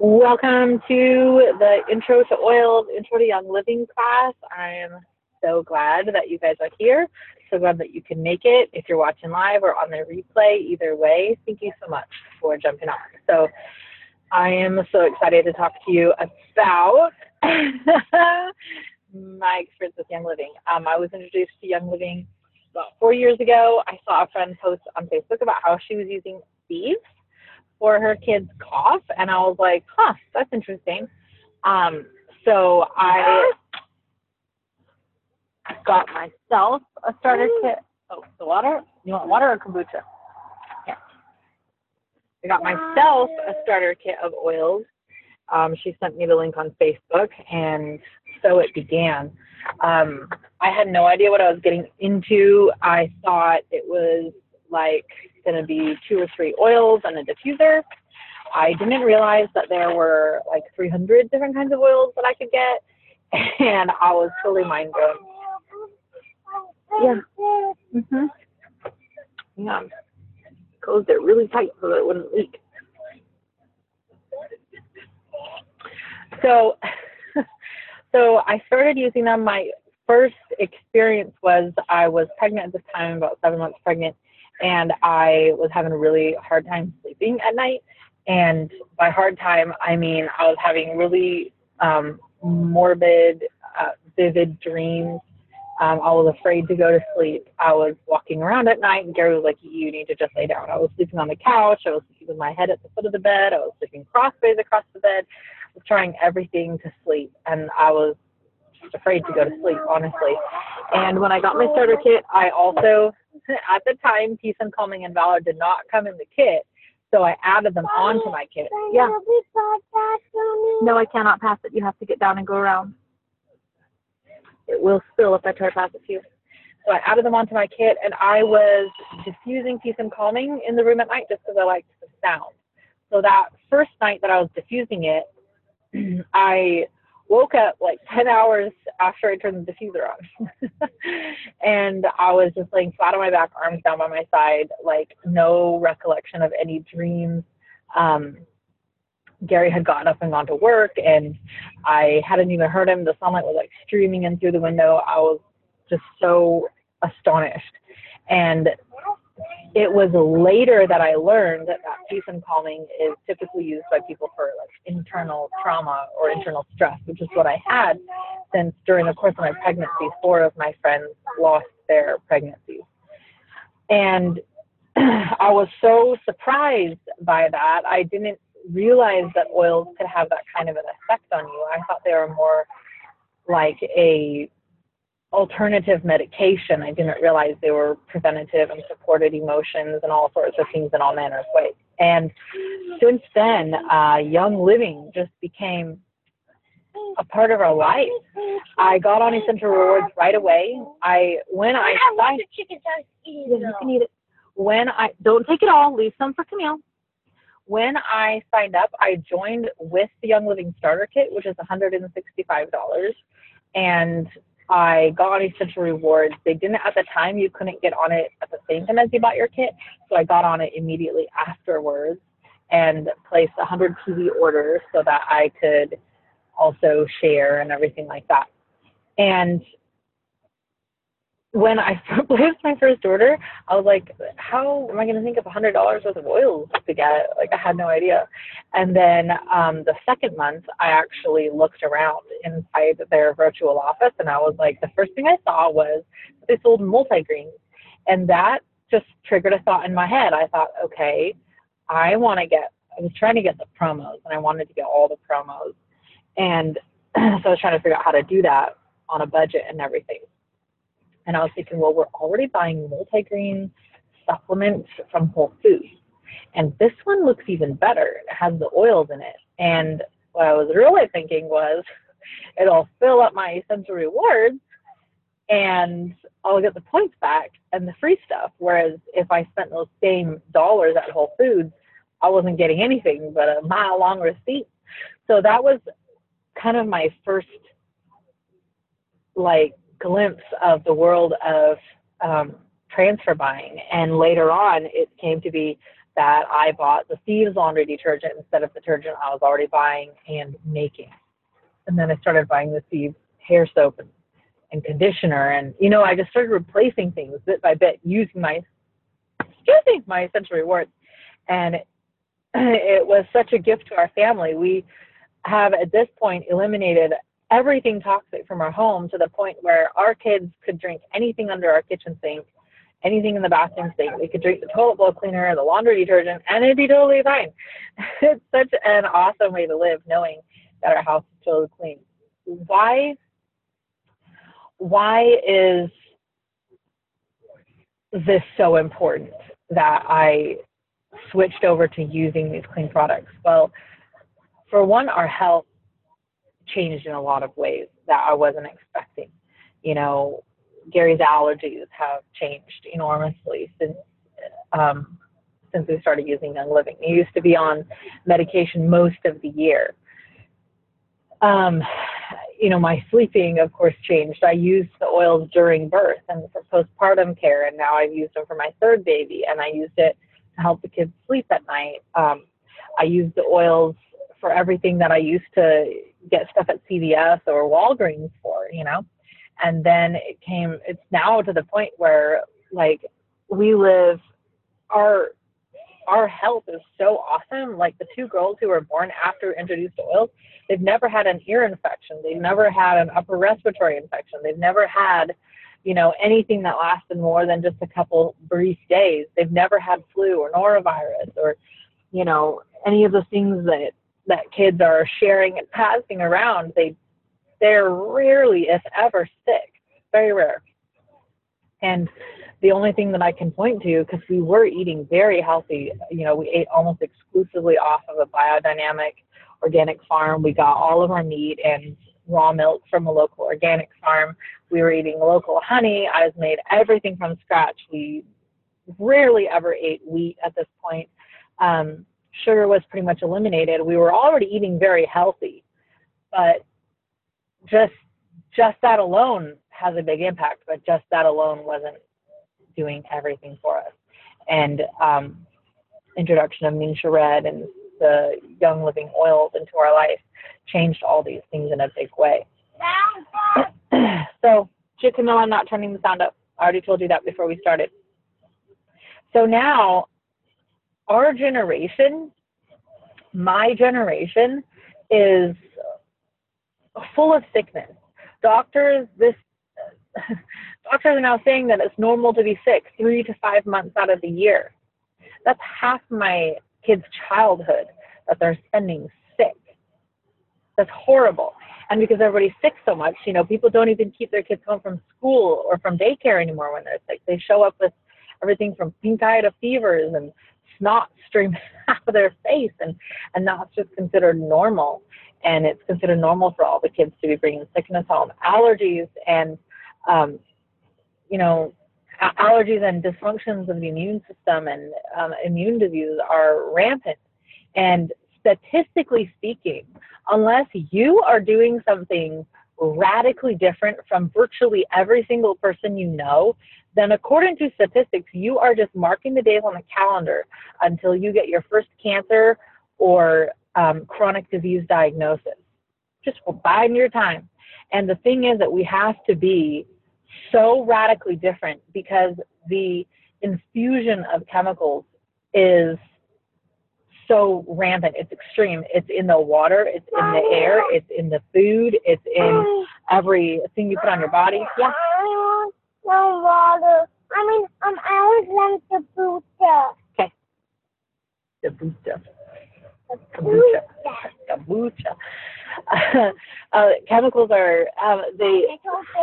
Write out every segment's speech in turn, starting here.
Welcome to the Intro to Oils, Intro to Young Living class. I am so glad that you guys are here. So glad that you can make it. If you're watching live or on the replay, either way, thank you so much for jumping on. So I am so excited to talk to you about my experience with Young Living. Um, I was introduced to Young Living about four years ago. I saw a friend post on Facebook about how she was using thieves for her kid's cough, and I was like, huh, that's interesting. Um, so I got myself a starter kit. Oh, the water? You want water or kombucha? Yeah. I got myself a starter kit of oils. Um, she sent me the link on Facebook, and so it began. Um, I had no idea what I was getting into. I thought it was like going to be two or three oils and a diffuser. I didn't realize that there were like 300 different kinds of oils that I could get, and I was totally mind blown. Yeah. Mhm. Yeah. Closed it really tight so that it wouldn't leak. So, so I started using them. My first experience was I was pregnant at this time, about seven months pregnant, and I was having a really hard time sleeping at night. And by hard time, I mean I was having really um, morbid, uh, vivid dreams. Um, I was afraid to go to sleep. I was walking around at night, and Gary was like, "You need to just lay down." I was sleeping on the couch. I was sleeping with my head at the foot of the bed. I was sleeping crossways across the bed. I was trying everything to sleep, and I was just afraid to go to sleep, honestly. And when I got my starter kit, I also at the time, Peace and Calming and Valor did not come in the kit, so I added them onto my kit. Yeah. No, I cannot pass it. You have to get down and go around. It will spill if I try to pass it to you. So I added them onto my kit, and I was diffusing Peace and Calming in the room at night just because I liked the sound. So that first night that I was diffusing it, I woke up like 10 hours after I turned the diffuser on. and I was just laying flat on my back, arms down by my side, like no recollection of any dreams. Um, Gary had gotten up and gone to work, and I hadn't even heard him. The sunlight was like streaming in through the window. I was just so astonished. And it was later that I learned that, that peace and calming is typically used by people for like internal trauma or internal stress, which is what I had since during the course of my pregnancy, four of my friends lost their pregnancies. And I was so surprised by that. I didn't realize that oils could have that kind of an effect on you. I thought they were more like a alternative medication. I didn't realize they were preventative and supported emotions and all sorts of things in all manner of ways. And since then, uh, Young Living just became a part of our life. I got on Essential Rewards right away. I when I, I the chicken you can eat it. When I don't take it all, leave some for Camille. When I signed up, I joined with the Young Living Starter Kit, which is $165, and I got on Essential Rewards. They didn't at the time, you couldn't get on it at the same time as you bought your kit. So I got on it immediately afterwards and placed 100 PV orders so that I could also share and everything like that. And when I placed my first order, I was like, how am I going to think of $100 worth of oils to get? Like, I had no idea. And then um, the second month, I actually looked around inside their virtual office, and I was like, the first thing I saw was they sold multigreens. And that just triggered a thought in my head. I thought, okay, I want to get, I was trying to get the promos, and I wanted to get all the promos. And so I was trying to figure out how to do that on a budget and everything. And I was thinking, well, we're already buying multigreen supplements from Whole Foods. And this one looks even better. It has the oils in it. And what I was really thinking was it'll fill up my essential rewards and I'll get the points back and the free stuff. Whereas if I spent those same dollars at Whole Foods, I wasn't getting anything but a mile long receipt. So that was kind of my first like glimpse of the world of um, transfer buying. And later on, it came to be that I bought the Thieves laundry detergent instead of the detergent I was already buying and making. And then I started buying the Thieves hair soap and, and conditioner. And, you know, I just started replacing things bit by bit using my, me, my essential rewards. And it, it was such a gift to our family. We have at this point eliminated everything toxic from our home to the point where our kids could drink anything under our kitchen sink anything in the bathroom sink. We could drink the toilet bowl cleaner, the laundry detergent, and it'd be totally fine. it's such an awesome way to live, knowing that our house is totally clean. Why? Why is this so important that I switched over to using these clean products? Well, for one, our health changed in a lot of ways that I wasn't expecting. You know, Gary's allergies have changed enormously since um, since we started using Young Living. He used to be on medication most of the year. Um, you know, my sleeping, of course, changed. I used the oils during birth and for postpartum care, and now I've used them for my third baby, and I used it to help the kids sleep at night. Um, I used the oils for everything that I used to get stuff at CVS or Walgreens for, you know? And then it came it's now to the point where like we live our our health is so awesome. Like the two girls who were born after introduced oils they've never had an ear infection. They've never had an upper respiratory infection. They've never had you know anything that lasted more than just a couple brief days. They've never had flu or norovirus or you know any of the things that that kids are sharing and passing around they they're rarely, if ever, sick. Very rare. And the only thing that I can point to, because we were eating very healthy, you know, we ate almost exclusively off of a biodynamic organic farm. We got all of our meat and raw milk from a local organic farm. We were eating local honey. I was made everything from scratch. We rarely ever ate wheat at this point. Um, sugar was pretty much eliminated. We were already eating very healthy, but just just that alone has a big impact, but just that alone wasn't doing everything for us. And um, introduction of Ningxia Red and the Young Living oils into our life changed all these things in a big way. so, no, I'm not turning the sound up. I already told you that before we started. So now, our generation, my generation, is full of sickness. Doctors, this doctors are now saying that it's normal to be sick three to five months out of the year. That's half my kids' childhood that they're spending sick. That's horrible. And because everybody's sick so much, you know, people don't even keep their kids home from school or from daycare anymore when they're sick. They show up with everything from pink eye to fevers and snot streaming out of their face, and and that's just considered normal and it's considered normal for all the kids to be bringing sickness home. Allergies and, um, you know, allergies and dysfunctions of the immune system and um, immune diseases are rampant. And statistically speaking, unless you are doing something radically different from virtually every single person you know, then according to statistics, you are just marking the days on the calendar until you get your first cancer or um, chronic disease diagnosis. Just biding your time. And the thing is that we have to be so radically different because the infusion of chemicals is so rampant. It's extreme. It's in the water, it's in the air, it's in the food, it's in everything you put on your body. Yeah. No water. I mean, um, I always want the kombucha. Okay. The kombucha kombucha. kombucha. Uh, uh, chemicals are uh, they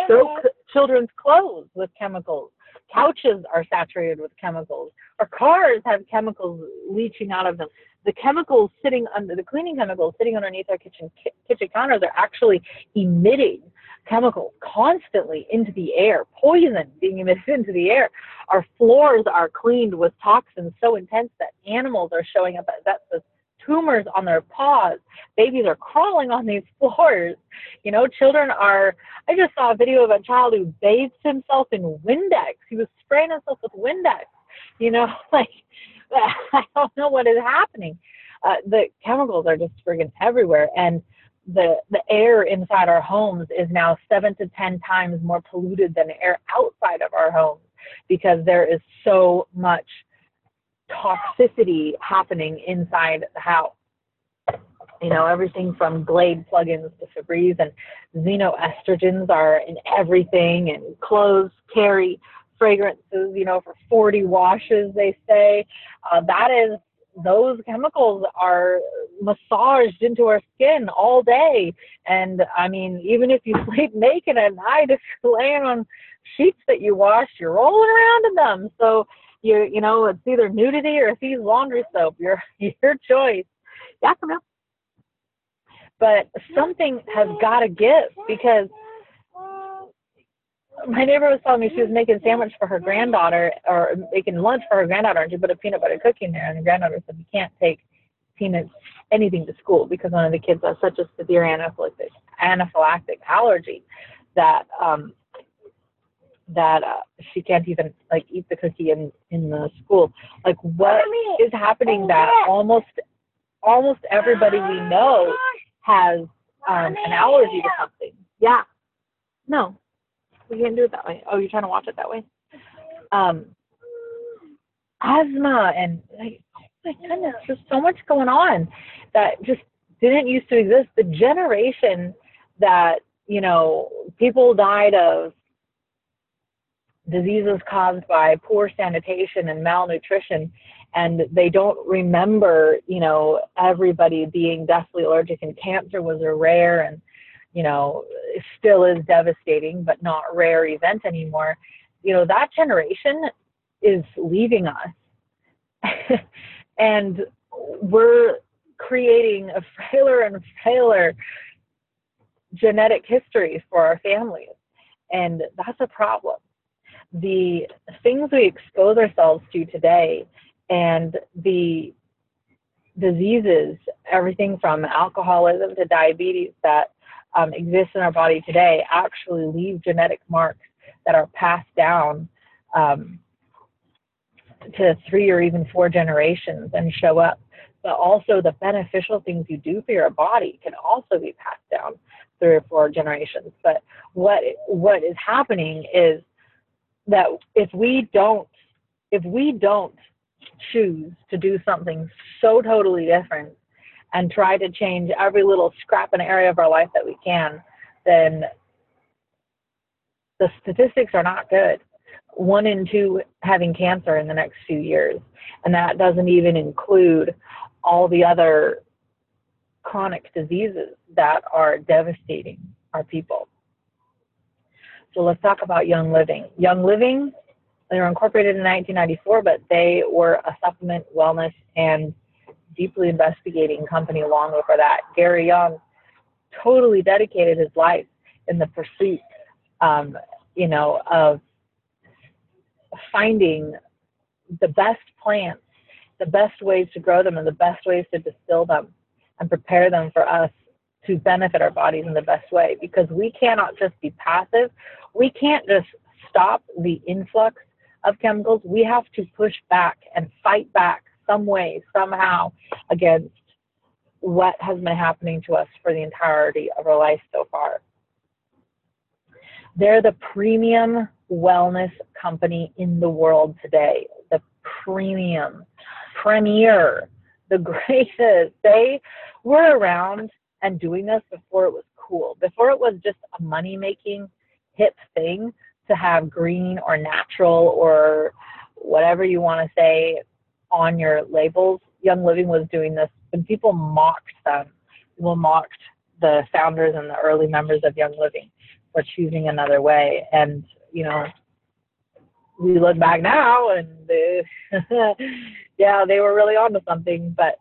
soak children's clothes with chemicals. Couches are saturated with chemicals. Our cars have chemicals leaching out of them. The chemicals sitting under the cleaning chemicals sitting underneath our kitchen kitchen counters are actually emitting chemicals constantly into the air, poison being emitted into the air. Our floors are cleaned with toxins so intense that animals are showing up that's the tumors on their paws. Babies are crawling on these floors. You know, children are. I just saw a video of a child who bathed himself in Windex. He was spraying himself with Windex. You know, like I don't know what is happening. Uh, the chemicals are just friggin' everywhere, and the the air inside our homes is now seven to ten times more polluted than air outside of our homes because there is so much toxicity happening inside the house. You know, everything from Glade plugins to Febreze and xenoestrogens are in everything, and clothes carry fragrances, you know, for 40 washes, they say. Uh, that is, those chemicals are massaged into our skin all day. And I mean, even if you sleep naked at night, if you're laying on sheets that you wash, you're rolling around in them. So, you you know, it's either nudity or Thieves laundry soap. Your your choice. Yeah, come on but something has got to give because my neighbor was telling me she was making sandwich for her granddaughter or making lunch for her granddaughter and she put a peanut butter cookie in there and the granddaughter said you can't take peanuts anything to school because one of the kids has such a severe anaphylactic anaphylactic allergy that um that uh, she can't even like eat the cookie in in the school. Like what is happening that almost almost everybody we know has um, an allergy to something. Yeah. No, we can't do it that way. Oh, you're trying to watch it that way? Um, asthma and like, oh my goodness, there's so much going on that just didn't used to exist. The generation that, you know, people died of diseases caused by poor sanitation and malnutrition and they don't remember, you know, everybody being deathly allergic and cancer was a rare and, you know, still is devastating, but not rare event anymore. You know, that generation is leaving us. and we're creating a frailer and frailer genetic history for our families. And that's a problem. The things we expose ourselves to today and the diseases, everything from alcoholism to diabetes that um, exist in our body today, actually leave genetic marks that are passed down um, to three or even four generations and show up. But also, the beneficial things you do for your body can also be passed down three or four generations. But what what is happening is that if we don't if we don't choose to do something so totally different and try to change every little scrap and area of our life that we can, then the statistics are not good. One in two having cancer in the next few years. And that doesn't even include all the other chronic diseases that are devastating our people. So let's talk about Young Living. Young Living they were incorporated in 1994, but they were a supplement, wellness, and deeply investigating company long before that. Gary Young totally dedicated his life in the pursuit, um, you know, of finding the best plants, the best ways to grow them, and the best ways to distill them and prepare them for us to benefit our bodies in the best way. Because we cannot just be passive. We can't just stop the influx of chemicals, we have to push back and fight back some way, somehow, against what has been happening to us for the entirety of our life so far. They're the premium wellness company in the world today. The premium, premier, the greatest. They were around and doing this before it was cool, before it was just a money making hip thing to have green or natural or whatever you want to say on your labels. Young Living was doing this when people mocked them. People mocked the founders and the early members of Young Living for choosing another way. And, you know, we look back now and they, yeah, they were really onto something, but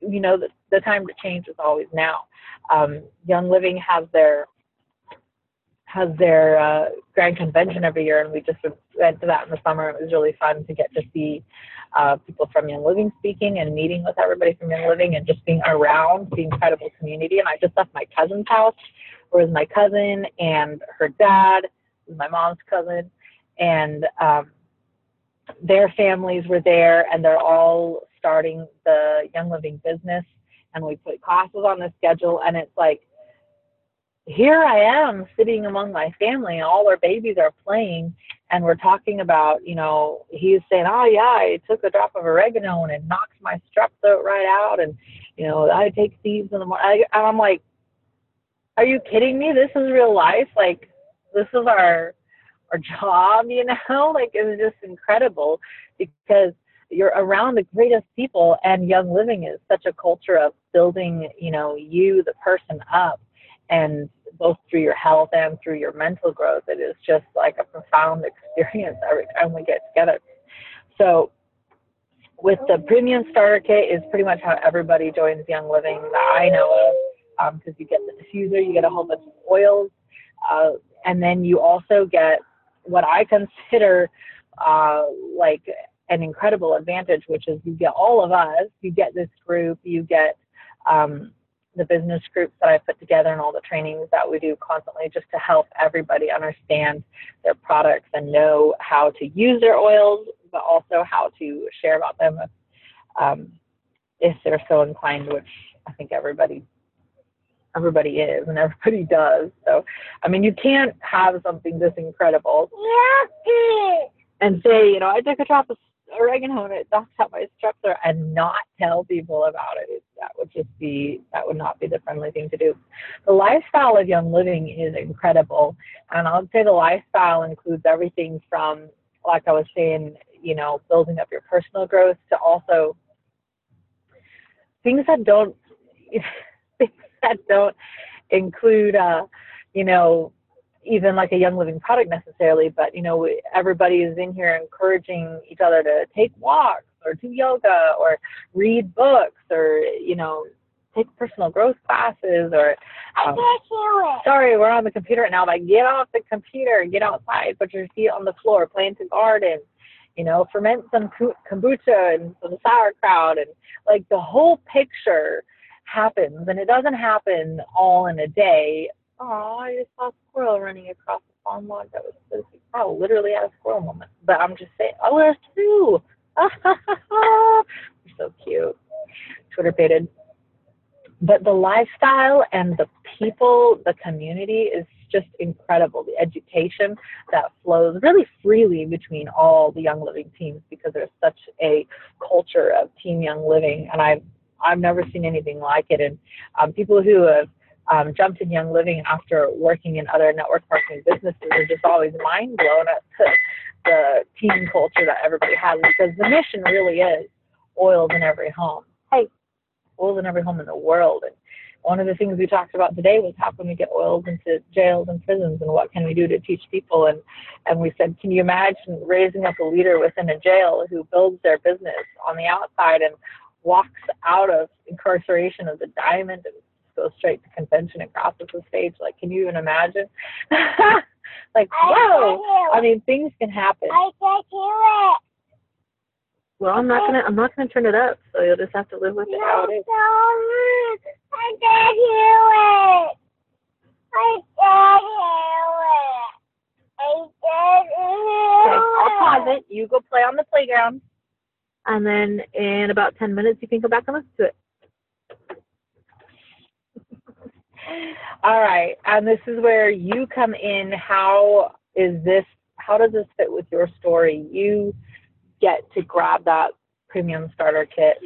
you know, the, the time to change is always now. Um, Young Living has their has their uh, grand convention every year, and we just went to that in the summer. It was really fun to get to see uh, people from Young Living speaking and meeting with everybody from Young Living and just being around the incredible community. And I just left my cousin's house, where was my cousin and her dad, my mom's cousin, and um, their families were there and they're all starting the Young Living business. And we put classes on the schedule, and it's like, here I am sitting among my family, all our babies are playing, and we're talking about, you know, he's saying, oh yeah, I took a drop of oregano and it knocks my strep throat right out, and you know, I take these in the morning. I, I'm like, are you kidding me? This is real life. Like, this is our our job, you know? Like, it's just incredible because you're around the greatest people, and Young Living is such a culture of building, you know, you, the person, up, and both through your health and through your mental growth. It is just like a profound experience every time we get together. So, with the premium starter kit is pretty much how everybody joins Young Living that I know of, because um, you get the diffuser, you get a whole bunch of oils, uh, and then you also get what I consider uh, like an incredible advantage, which is you get all of us, you get this group, you get um, the business groups that I put together and all the trainings that we do constantly just to help everybody understand their products and know how to use their oils, but also how to share about them if, um, if they're so inclined, which I think everybody everybody is and everybody does. So, I mean, you can't have something this incredible and say, you know, I took a drop of oregano and it knocked out my strep throat and not tell people about it. That would just be, that would not be the friendly thing to do. The lifestyle of Young Living is incredible. And I would say the lifestyle includes everything from, like I was saying, you know, building up your personal growth to also things that don't, things that don't include, uh, you know, even like a young living product necessarily, but you know, everybody is in here encouraging each other to take walks or do yoga or read books or you know, take personal growth classes or. Um, I can't Sorry, we're on the computer right now. But get off the computer, get outside, put your feet on the floor, plant a garden. You know, ferment some kombucha and some sauerkraut, and like the whole picture happens, and it doesn't happen all in a day Oh, I just saw a squirrel running across the farm log. That was so cute. Oh, literally had a squirrel moment. But I'm just saying, oh, there's two. So cute. Twitter baited. But the lifestyle and the people, the community is just incredible. The education that flows really freely between all the Young Living teams because there's such a culture of Team Young Living, and I've I've never seen anything like it. And um, people who have um, jumped in Young Living after working in other network marketing businesses are just always mind blown at the team culture that everybody has because the mission really is oils in every home. Hey, oils in every home in the world. And one of the things we talked about today was how can we get oils into jails and prisons and what can we do to teach people and and we said can you imagine raising up a leader within a jail who builds their business on the outside and walks out of incarceration as a diamond and go straight to convention and crosses the stage. Like, can you even imagine? like, whoa! I mean, things can happen. I can't hear it. Well, I'm not gonna. I'm not gonna turn it up, so you'll just have to live with it how it is. I can't hear it. I can't hear it. I can't hear it. okay, I'll pause it. You go play on the playground, and then in about ten minutes, you can go back and listen to it. All right. And this is where you come in. How is this, how does this fit with your story? You get to grab that premium starter kit.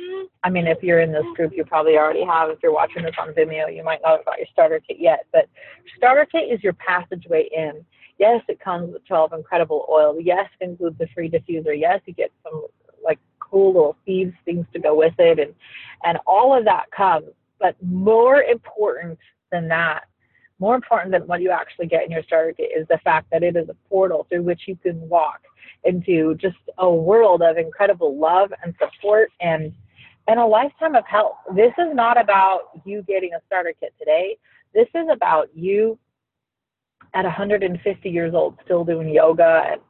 I mean, if you're in this group, you probably already have. If you're watching this on Vimeo, you might not have got your starter kit yet. But starter kit is your passageway in. Yes, it comes with 12 incredible oils. Yes, it includes the free diffuser. Yes, you get some like cool little thieves things to go with it, and and all of that comes. But more important than that, more important than what you actually get in your starter kit is the fact that it is a portal through which you can walk into just a world of incredible love and support and and a lifetime of health. This is not about you getting a starter kit today. This is about you at 150 years old still doing yoga and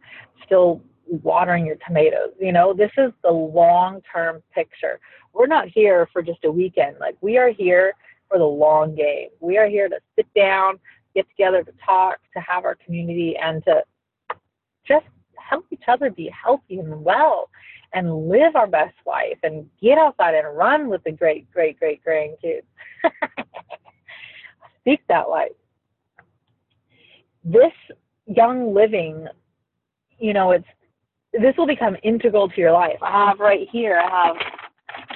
still watering your tomatoes. You know, this is the long term picture. We're not here for just a weekend. Like we are here for the long game. We are here to sit down, get together to talk, to have our community, and to just help each other be healthy and well and live our best life and get outside and run with the great, great, great grandkids. Speak that life. This young living, you know, it's this will become integral to your life. I have right here, I have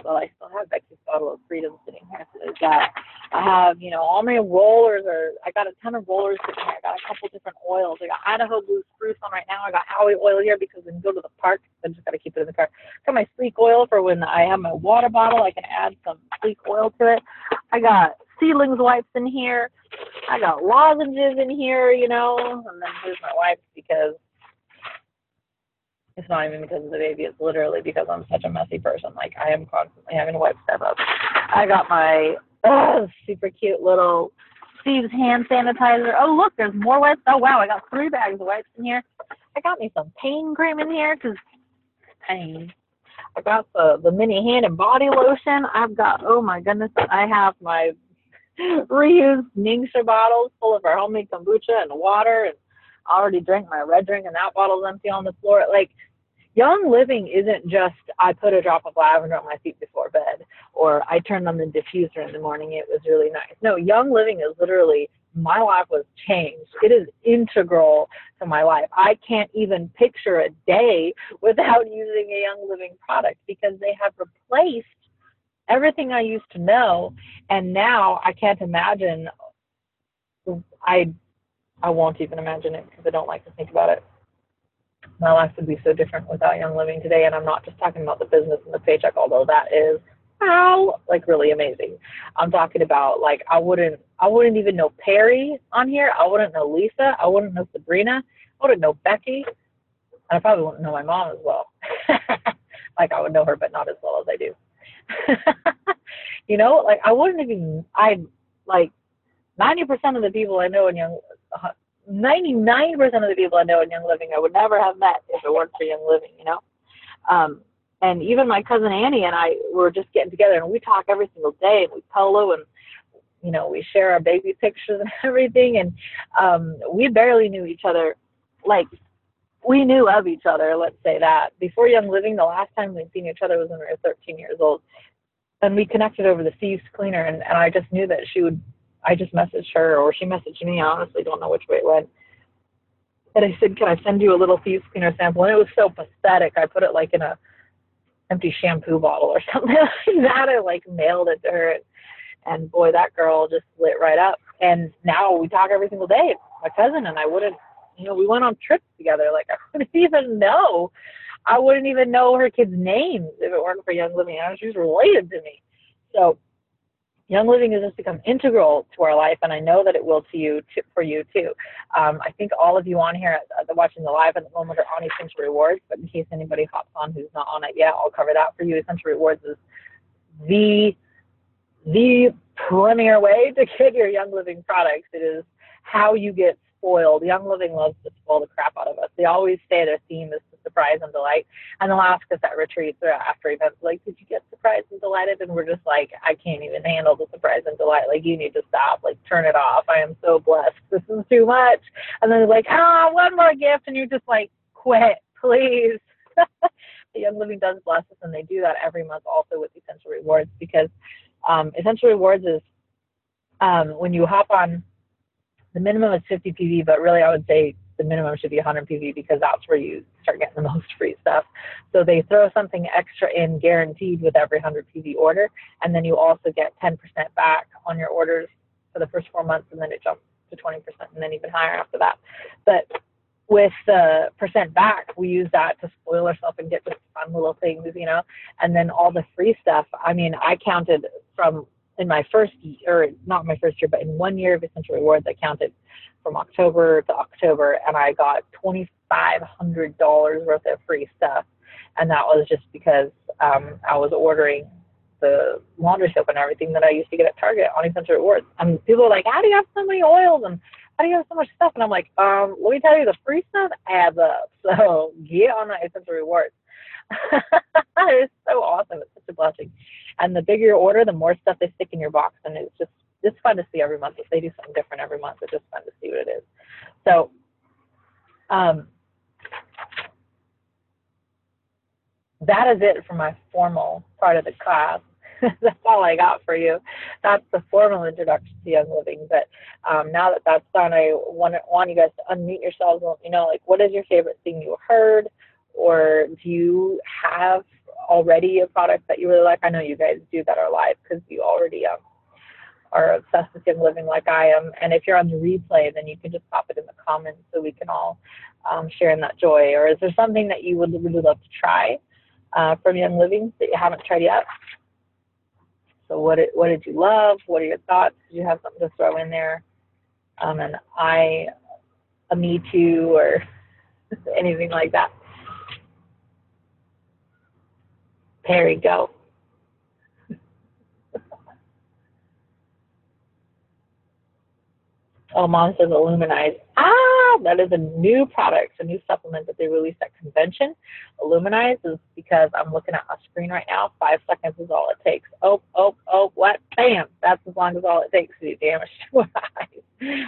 well, I still have Becky's bottle of freedom sitting here. So there's that. I have, you know, all my rollers are, I got a ton of rollers sitting here. I got a couple different oils. I got Idaho Blue Spruce on right now. I got Howie oil here because when you go to the park, I just got to keep it in the car. got my Slique oil for when I have my water bottle. I can add some Slique oil to it. I got seedlings wipes in here. I got lozenges in here, you know, and then here's my wipes because it's not even because of the baby. It's literally because I'm such a messy person. Like I am constantly having to wipe stuff up. I got my oh, super cute little Thieves hand sanitizer. Oh look, there's more wipes. Oh wow, I got three bags of wipes in here. I got me some pain cream in here because pain. I got the the mini hand and body lotion. I've got oh my goodness, I have my reused Ningxia bottles full of our homemade kombucha and water and I already drank my red drink and that bottle's empty on the floor. Like young living isn't just I put a drop of lavender on my feet before bed or I turned on the diffuser in the morning. It was really nice. No, young living is literally my life was changed. It is integral to my life. I can't even picture a day without using a young living product because they have replaced everything I used to know. And now I can't imagine I I won't even imagine it because I don't like to think about it. My life would be so different without Young Living today, and I'm not just talking about the business and the paycheck, although that is how like really amazing. I'm talking about like I wouldn't I wouldn't even know Perry on here. I wouldn't know Lisa. I wouldn't know Sabrina. I wouldn't know Becky. And I probably wouldn't know my mom as well. like I would know her, but not as well as I do. you know, like I wouldn't even I like ninety percent of the people I know in Young 99% of the people I know in Young Living I would never have met if it weren't for Young Living, you know? Um, and even my cousin Annie and I were just getting together and we talk every single day and we polo and, you know, we share our baby pictures and everything. And um, we barely knew each other. Like, we knew of each other, let's say that. Before Young Living, the last time we'd seen each other was when we were 13 years old. And we connected over the Thieves Cleaner, and, and I just knew that she would I just messaged her or she messaged me. I honestly don't know which way it went. And I said, Can I send you a little Thieves Cleaner sample? And it was so pathetic. I put it like in a empty shampoo bottle or something like that. I like mailed it to her. And, boy, that girl just lit right up. And now we talk every single day. My cousin and I wouldn't, you know, we went on trips together. Like I wouldn't even know. I wouldn't even know her kids' names if it weren't for Young Living. She was related to me. So Young Living has just become integral to our life, and I know that it will to you, to, for you too. Um, I think all of you on here uh, watching the live at the moment are on Essential Rewards, but in case anybody hops on who's not on it yet, I'll cover that for you. Essential Rewards is the the premier way to get your Young Living products. It is how you get spoiled. Young Living loves to spoil the crap out of us. They always say their theme is surprise and delight. And they'll ask us at retreats or after events, like, did you get surprised and delighted? And we're just like, I can't even handle the surprise and delight. Like, you need to stop. Like, turn it off. I am so blessed. This is too much. And then they're like, ah, oh, one more gift. And you're just like, quit, please. the Young Living does bless us, and they do that every month also with Essential Rewards because um, Essential Rewards is um, when you hop on the minimum is 50 PV, but really I would say the minimum should be 100 PV because that's where you start getting the most free stuff. So they throw something extra in guaranteed with every 100 PV order, and then you also get 10% back on your orders for the first four months, and then it jumps to 20%, and then even higher after that. But with the percent back, we use that to spoil ourselves and get just fun little things, you know. And then all the free stuff. I mean, I counted from in my first year, or not my first year, but in one year of Essential Rewards, I counted from October to October, and I got twenty five hundred dollars worth of free stuff, and that was just because um, I was ordering the laundry soap and everything that I used to get at Target on Essential Rewards. And people are like, "How do you have so many oils and how do you have so much stuff?" And I'm like, um, "Let me tell you, the free stuff adds up. So get on that Essential Rewards." It's so awesome. It's such a blessing. And the bigger your order, the more stuff they stick in your box. And it's just, it's fun to see every month. If they do something different every month, it's just fun to see what it is. So, um, that is it for my formal part of the class. that's all I got for you. That's the formal introduction to Young Living. But um, now that that's done, I want, want you guys to unmute yourselves me know, like, what is your favorite thing you heard? Or do you have already a product that you really like? I know you guys do that are live because you already um, are obsessed with Young Living like I am. And if you're on the replay, then you can just pop it in the comments so we can all um, share in that joy. Or is there something that you would really love to try uh, from Young Living that you haven't tried yet? So what did, what did you love? What are your thoughts? Did you have something to throw in there? Um, and I, a me too, or anything like that. Perry, go. Oh, mom says Illumineyes. Ah, that is a new product, a new supplement that they released at convention. Illumineyes is because I'm looking at my screen right now. Five seconds is all it takes. Oh, oh, oh, what? Bam! That's as long as all it takes to do damage to eyes.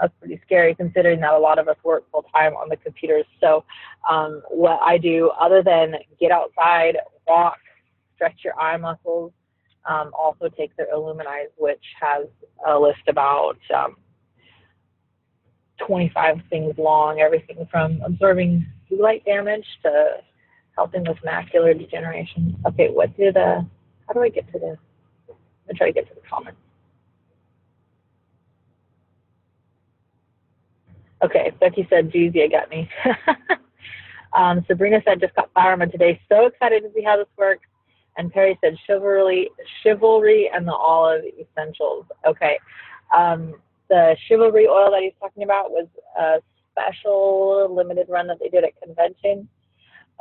That's pretty scary considering that a lot of us work full time on the computers. So, um, what I do other than get outside, walk, stretch your eye muscles, um, also take their Illumineyes, which has a list about um, 25 things long, everything from absorbing blue light damage to helping with macular degeneration. Okay, what did, uh, how do I get to this? I'm gonna try to get to the comments. Okay, Becky said, geez, you got me. um, Sabrina said, just got fireman today. So excited to see how this works. And Perry said, chivalry, chivalry and the olive essentials. Okay. Um, the chivalry oil that he's talking about was a special limited run that they did at convention.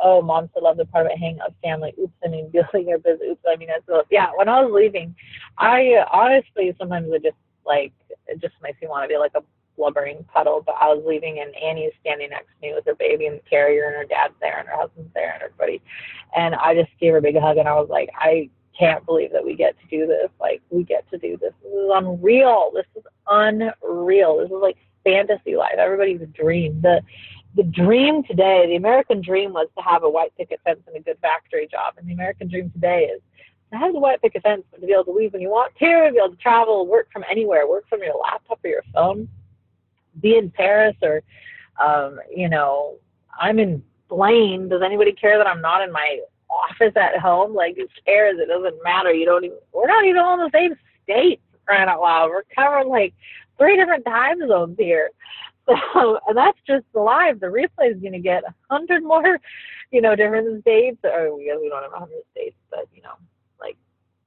Oh, mom still loves the part it, hang out family. Oops, I mean, building your business. Oops, I mean, that's yeah. When I was leaving, I honestly sometimes it just like it just makes me want to be like a blubbering puddle. But I was leaving, and Annie Annie's standing next to me with her baby in the carrier, and her dad's there, and her husband's there, and everybody. And I just gave her a big hug, and I was like, I can't believe that we get to do this. Like, we get to do this. This is unreal. This is unreal. This is like fantasy life. Everybody's a dream. The the dream today, the American dream was to have a white picket fence and a good factory job. And the American dream today is to have the white picket fence, but to be able to leave when you want to be able to travel, work from anywhere, work from your laptop or your phone, be in Paris or, um, you know, I'm in Blaine. Does anybody care that I'm not in my office at home. Like who cares? It doesn't matter. You don't even we're not even in the same state crying out loud. We're covering like three different time zones here. So that's just live. The replay is gonna get a hundred more, you know, different states. Or we we don't have a hundred states, but you know, like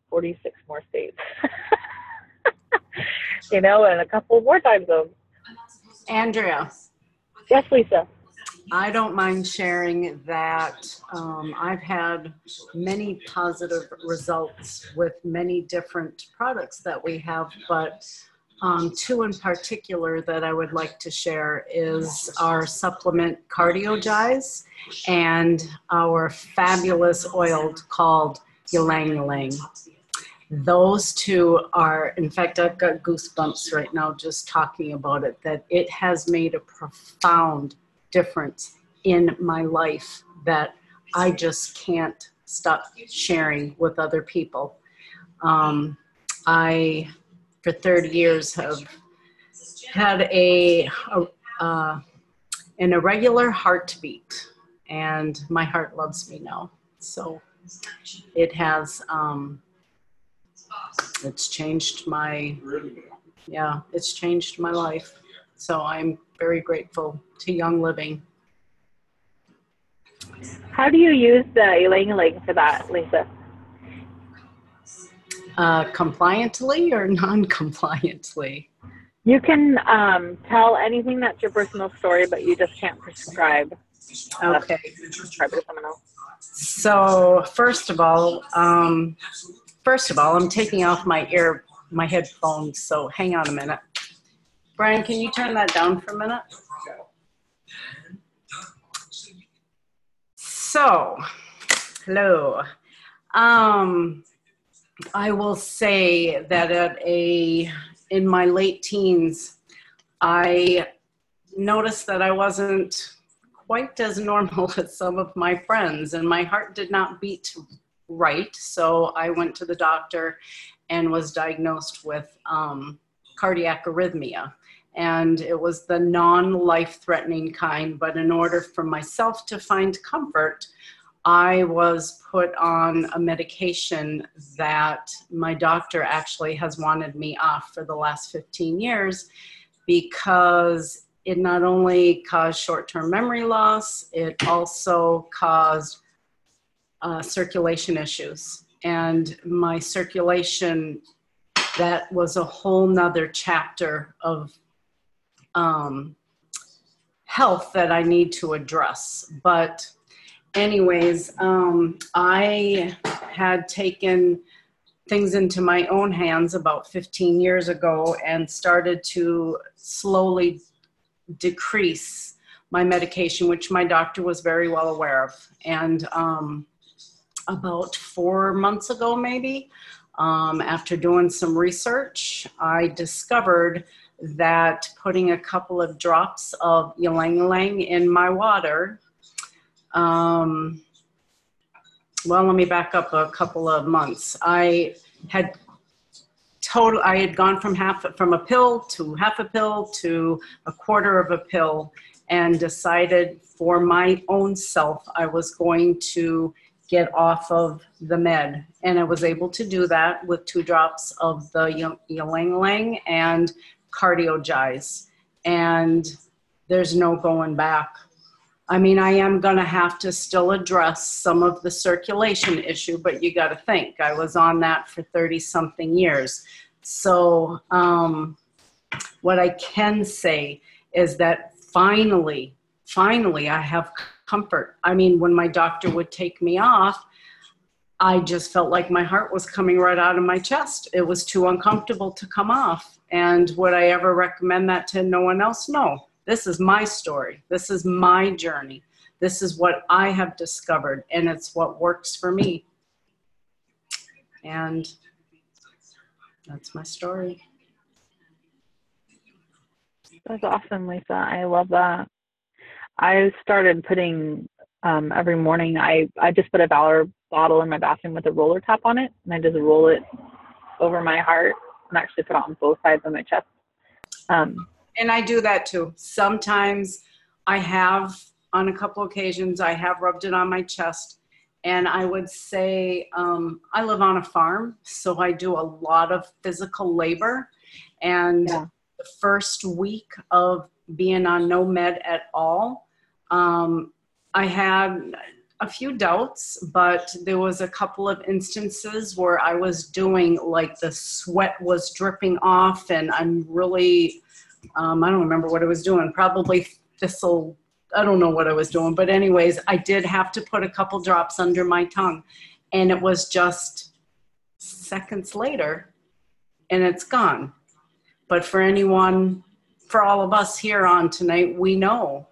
forty six more states. you know, and a couple more time zones. Andrea. Yes, Lisa. I don't mind sharing that um, I've had many positive results with many different products that we have, but um, two in particular that I would like to share is our supplement CardioGize and our fabulous oil called Ylang Ylang. Those two are, in fact, I've got goosebumps right now just talking about it, that it has made a profound difference in my life that I just can't stop sharing with other people. Um, I, for 30 years, have had a, a uh, an irregular heartbeat, and my heart loves me now. So it has, um, it's changed my, yeah, it's changed my life. So I'm very grateful to Young Living. How do you use the Ylang Ylang for that, Lisa? Uh, compliantly or non-compliantly? You can um, tell anything that's your personal story, but you just can't prescribe. Uh, okay. Prescribe to someone else. So first of all, um, first of all, I'm taking off my ear, my headphones. So hang on a minute. Brian, can you turn that down for a minute? So, hello. Um, I will say that at a in my late teens, I noticed that I wasn't quite as normal as some of my friends, and my heart did not beat right. So I went to the doctor and was diagnosed with um, cardiac arrhythmia. And it was the non life threatening kind. But in order for myself to find comfort, I was put on a medication that my doctor actually has wanted me off for the last 15 years because it not only caused short term memory loss, it also caused uh, circulation issues. And my circulation, that was a whole nother chapter of um, health that I need to address. But anyways, um, I had taken things into my own hands about 15 years ago and started to slowly decrease my medication, which my doctor was very well aware of. And um, about four months ago, maybe, um, after doing some research, I discovered that putting a couple of drops of ylang ylang in my water um, well, let me back up a couple of months. I had total, I had gone from half, from a pill to half a pill to a quarter of a pill and decided for my own self, I was going to get off of the med. And I was able to do that with two drops of the ylang ylang and CardioGize. And there's no going back. I mean, I am going to have to still address some of the circulation issue, but you got to think, I was on that for 30 something years. So, um, what I can say is that finally, finally, I have comfort. I mean, when my doctor would take me off, I just felt like my heart was coming right out of my chest. It was too uncomfortable to come off. And would I ever recommend that to no one else? No. This is my story. This is my journey. This is what I have discovered, and it's what works for me. And that's my story. That's awesome, Lisa. I love that. I started putting um, every morning. I I just put a Valor bottle in my bathroom with a roller top on it, and I just roll it over my heart and actually put it on both sides of my chest. Um, and I do that too. Sometimes I have, on a couple occasions, I have rubbed it on my chest. And I would say um, I live on a farm, so I do a lot of physical labor. And yeah. the first week of being on no med at all, um, I had a few doubts, but there was a couple of instances where I was doing like the sweat was dripping off, and I'm really um, I don't remember what I was doing, probably thistle. I don't know what I was doing, but anyways, I did have to put a couple drops under my tongue, and it was just seconds later, and it's gone. But for anyone, for all of us here on tonight, we know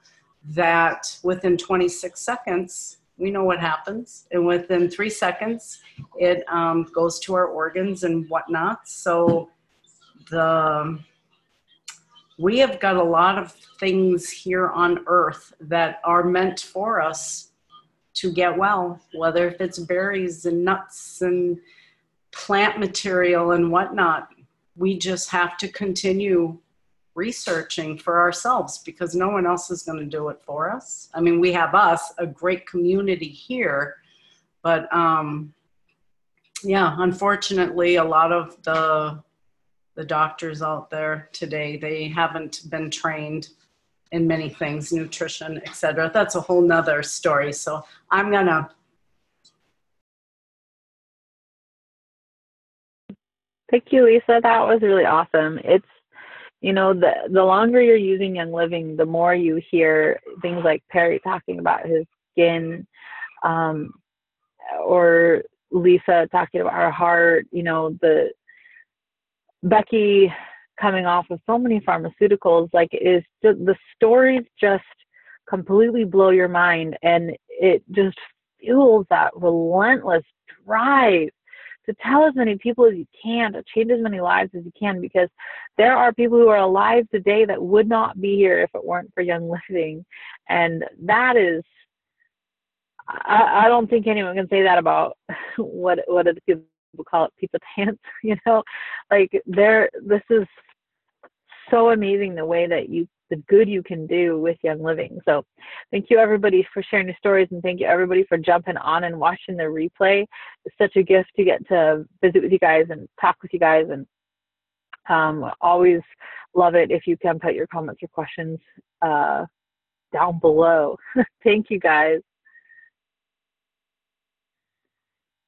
that within 26 seconds, we know what happens. And within three seconds, it um, goes to our organs and whatnot. So the we have got a lot of things here on earth that are meant for us to get well, whether if it's berries and nuts and plant material and whatnot. We just have to continue researching for ourselves because no one else is going to do it for us. I mean, we have us, a great community here, but um, yeah, unfortunately, a lot of the the doctors out there today. They haven't been trained in many things, nutrition, etc. That's a whole nother story. So I'm gonna Thank you, Lisa. That was really awesome. It's you know, the the longer you're using Young Living, the more you hear things like Perry talking about his skin, um, or Lisa talking about her heart. You know, the Becky coming off of so many pharmaceuticals, like is the stories just completely blow your mind and it just fuels that relentless drive to tell as many people as you can, to change as many lives as you can, because there are people who are alive today that would not be here if it weren't for Young Living. And that is, I, I don't think anyone can say that about what, what other people call it, pizza pants, you know, like there, this is so amazing the way that you the good you can do with Young Living. So thank you everybody for sharing your stories and thank you everybody for jumping on and watching the replay. It's such a gift to get to visit with you guys and talk with you guys and um, always love it if you can put your comments or questions uh, down below. thank you guys.